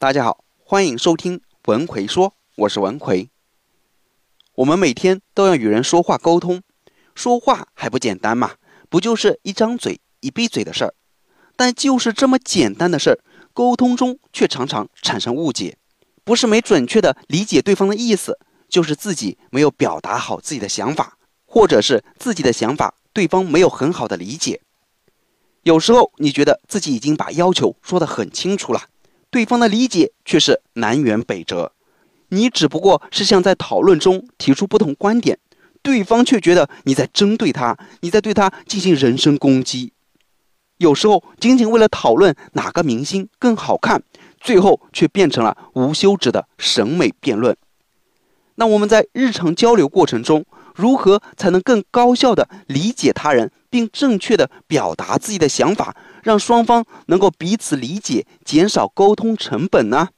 大家好，欢迎收听文奎说，我是文奎。我们每天都要与人说话沟通，说话还不简单嘛？不就是一张嘴一闭嘴的事儿？但就是这么简单的事儿，沟通中却常常产生误解，不是没准确的理解对方的意思，就是自己没有表达好自己的想法，或者是自己的想法对方没有很好的理解。有时候你觉得自己已经把要求说得很清楚了。对方的理解却是南辕北辙，你只不过是像在讨论中提出不同观点，对方却觉得你在针对他，你在对他进行人身攻击。有时候仅仅为了讨论哪个明星更好看，最后却变成了无休止的审美辩论。那我们在日常交流过程中，如何才能更高效地理解他人，并正确地表达自己的想法？让双方能够彼此理解，减少沟通成本呢？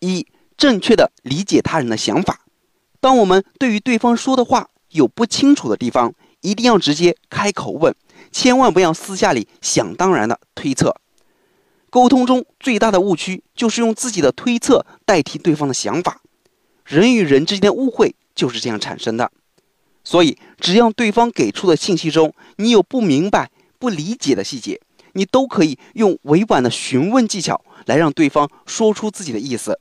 一、正确的理解他人的想法。当我们对于对方说的话有不清楚的地方，一定要直接开口问，千万不要私下里想当然的推测。沟通中最大的误区就是用自己的推测代替对方的想法，人与人之间的误会就是这样产生的。所以，只要对方给出的信息中你有不明白、不理解的细节，你都可以用委婉的询问技巧来让对方说出自己的意思，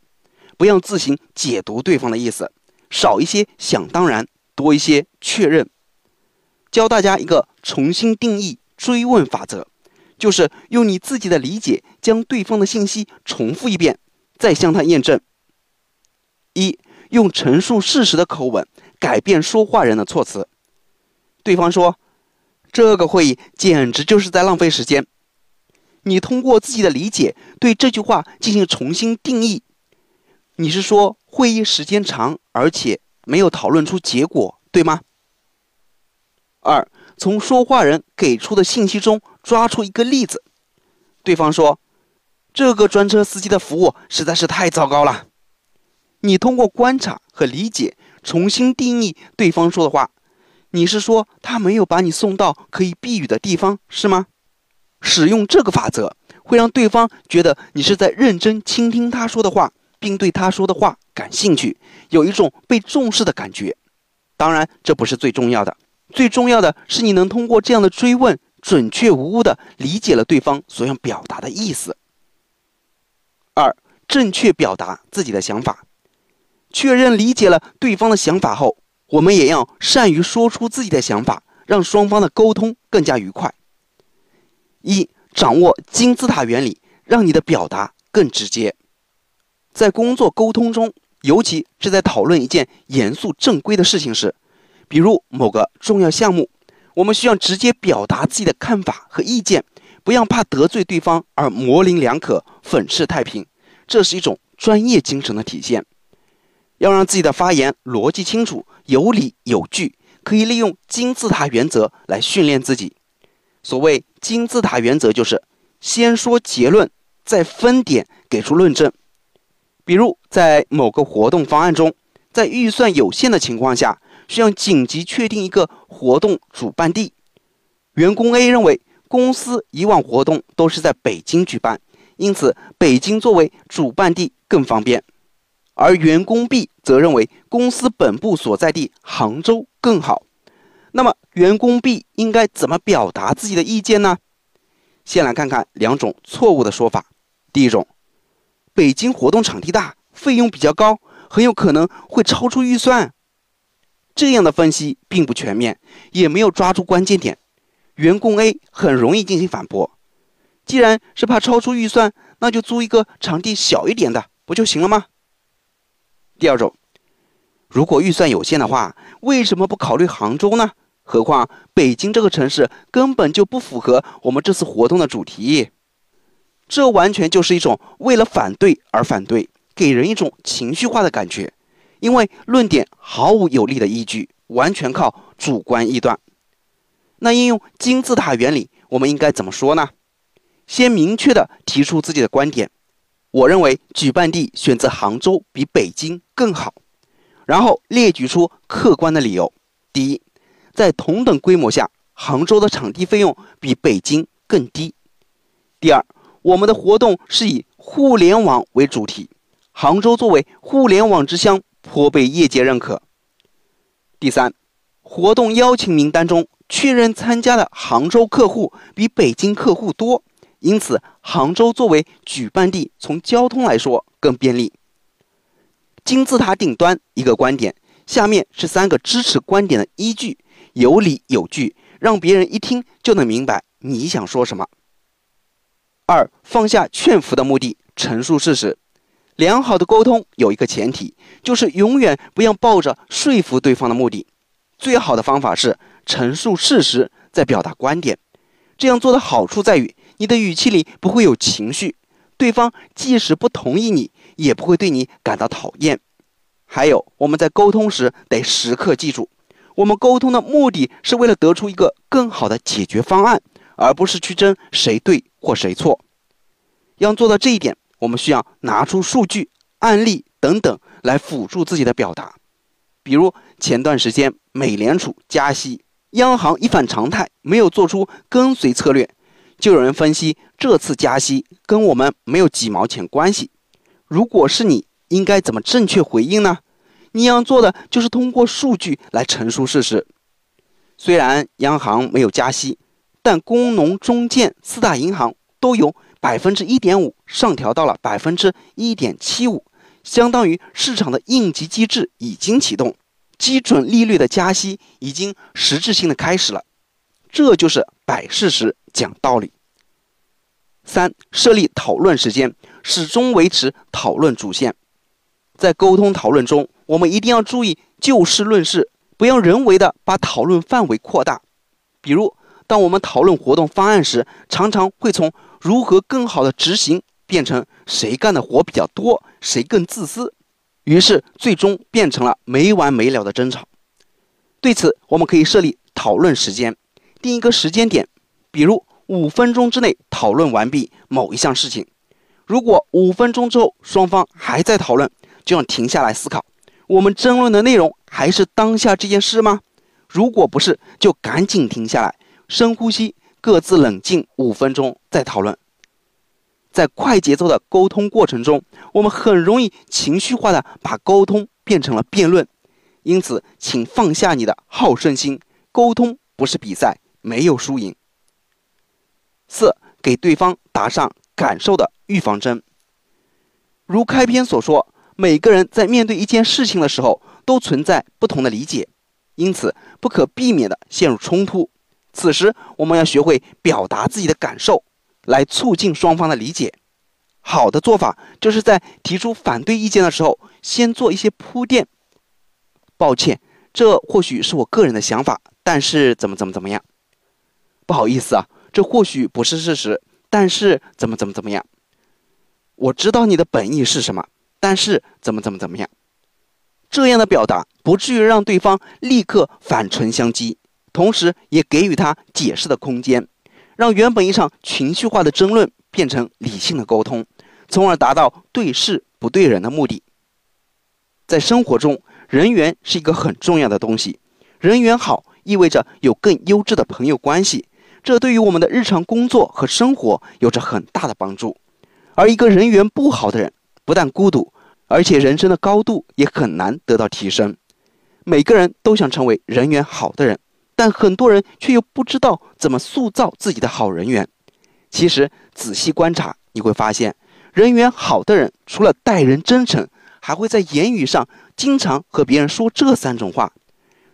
不要自行解读对方的意思，少一些想当然，多一些确认。教大家一个重新定义追问法则，就是用你自己的理解将对方的信息重复一遍，再向他验证。一，用陈述事实的口吻改变说话人的措辞。对方说：“这个会议简直就是在浪费时间。”你通过自己的理解对这句话进行重新定义，你是说会议时间长，而且没有讨论出结果，对吗？二，从说话人给出的信息中抓出一个例子。对方说：“这个专车司机的服务实在是太糟糕了。”你通过观察和理解重新定义对方说的话，你是说他没有把你送到可以避雨的地方，是吗？使用这个法则，会让对方觉得你是在认真倾听他说的话，并对他说的话感兴趣，有一种被重视的感觉。当然，这不是最重要的，最重要的是你能通过这样的追问，准确无误地理解了对方所要表达的意思。二，正确表达自己的想法，确认理解了对方的想法后，我们也要善于说出自己的想法，让双方的沟通更加愉快。一、掌握金字塔原理，让你的表达更直接。在工作沟通中，尤其是在讨论一件严肃正规的事情时，比如某个重要项目，我们需要直接表达自己的看法和意见，不要怕得罪对方而模棱两可、粉饰太平。这是一种专业精神的体现。要让自己的发言逻辑清楚、有理有据，可以利用金字塔原则来训练自己。所谓金字塔原则，就是先说结论，再分点给出论证。比如，在某个活动方案中，在预算有限的情况下，需要紧急确定一个活动主办地。员工 A 认为，公司以往活动都是在北京举办，因此北京作为主办地更方便。而员工 B 则认为，公司本部所在地杭州更好。那么，员工 B 应该怎么表达自己的意见呢？先来看看两种错误的说法。第一种，北京活动场地大，费用比较高，很有可能会超出预算。这样的分析并不全面，也没有抓住关键点。员工 A 很容易进行反驳：既然是怕超出预算，那就租一个场地小一点的不就行了吗？第二种，如果预算有限的话，为什么不考虑杭州呢？何况北京这个城市根本就不符合我们这次活动的主题，这完全就是一种为了反对而反对，给人一种情绪化的感觉，因为论点毫无有力的依据，完全靠主观臆断。那应用金字塔原理，我们应该怎么说呢？先明确的提出自己的观点，我认为举办地选择杭州比北京更好，然后列举出客观的理由。第一。在同等规模下，杭州的场地费用比北京更低。第二，我们的活动是以互联网为主题，杭州作为互联网之乡，颇被业界认可。第三，活动邀请名单中确认参加的杭州客户比北京客户多，因此杭州作为举办地，从交通来说更便利。金字塔顶端一个观点，下面是三个支持观点的依据，有理有据，让别人一听就能明白你想说什么。二，放下劝服的目的，陈述事实。良好的沟通有一个前提，就是永远不要抱着说服对方的目的。最好的方法是陈述事实，再表达观点。这样做的好处在于，你的语气里不会有情绪，对方即使不同意你，也不会对你感到讨厌。还有，我们在沟通时得时刻记住，我们沟通的目的是为了得出一个更好的解决方案，而不是去争谁对或谁错。要做到这一点。我们需要拿出数据、案例等等来辅助自己的表达。比如前段时间美联储加息，央行一反常态，没有做出跟随策略，就有人分析这次加息跟我们没有几毛钱关系。如果是你，应该怎么正确回应呢？你要做的就是通过数据来陈述事实。虽然央行没有加息，但工农中建四大银行都有。百分之一点五上调到了百分之一点七五，相当于市场的应急机制已经启动，基准利率的加息已经实质性的开始了。这就是摆事实讲道理。三、设立讨论时间，始终维持讨论主线。在沟通讨论中，我们一定要注意就事论事，不要人为的把讨论范围扩大。比如，当我们讨论活动方案时，常常会从如何更好的执行，变成谁干的活比较多，谁更自私，于是最终变成了没完没了的争吵。对此，我们可以设立讨论时间，定一个时间点，比如五分钟之内讨论完毕某一项事情。如果五分钟之后双方还在讨论，就要停下来思考：我们争论的内容还是当下这件事吗？如果不是，就赶紧停下来，深呼吸。各自冷静五分钟再讨论。在快节奏的沟通过程中，我们很容易情绪化的把沟通变成了辩论，因此，请放下你的好胜心。沟通不是比赛，没有输赢。四，给对方打上感受的预防针。如开篇所说，每个人在面对一件事情的时候，都存在不同的理解，因此不可避免的陷入冲突。此时，我们要学会表达自己的感受，来促进双方的理解。好的做法就是在提出反对意见的时候，先做一些铺垫。抱歉，这或许是我个人的想法，但是怎么怎么怎么样？不好意思啊，这或许不是事实，但是怎么怎么怎么样？我知道你的本意是什么，但是怎么怎么怎么样？这样的表达不至于让对方立刻反唇相讥。同时，也给予他解释的空间，让原本一场情绪化的争论变成理性的沟通，从而达到对事不对人的目的。在生活中，人缘是一个很重要的东西，人缘好意味着有更优质的朋友关系，这对于我们的日常工作和生活有着很大的帮助。而一个人缘不好的人，不但孤独，而且人生的高度也很难得到提升。每个人都想成为人缘好的人。但很多人却又不知道怎么塑造自己的好人缘。其实仔细观察，你会发现，人缘好的人除了待人真诚，还会在言语上经常和别人说这三种话。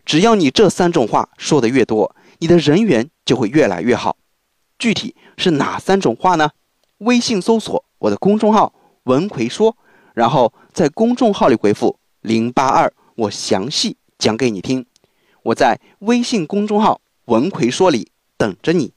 只要你这三种话说的越多，你的人缘就会越来越好。具体是哪三种话呢？微信搜索我的公众号“文奎说”，然后在公众号里回复“零八二”，我详细讲给你听。我在微信公众号“文奎说”里等着你。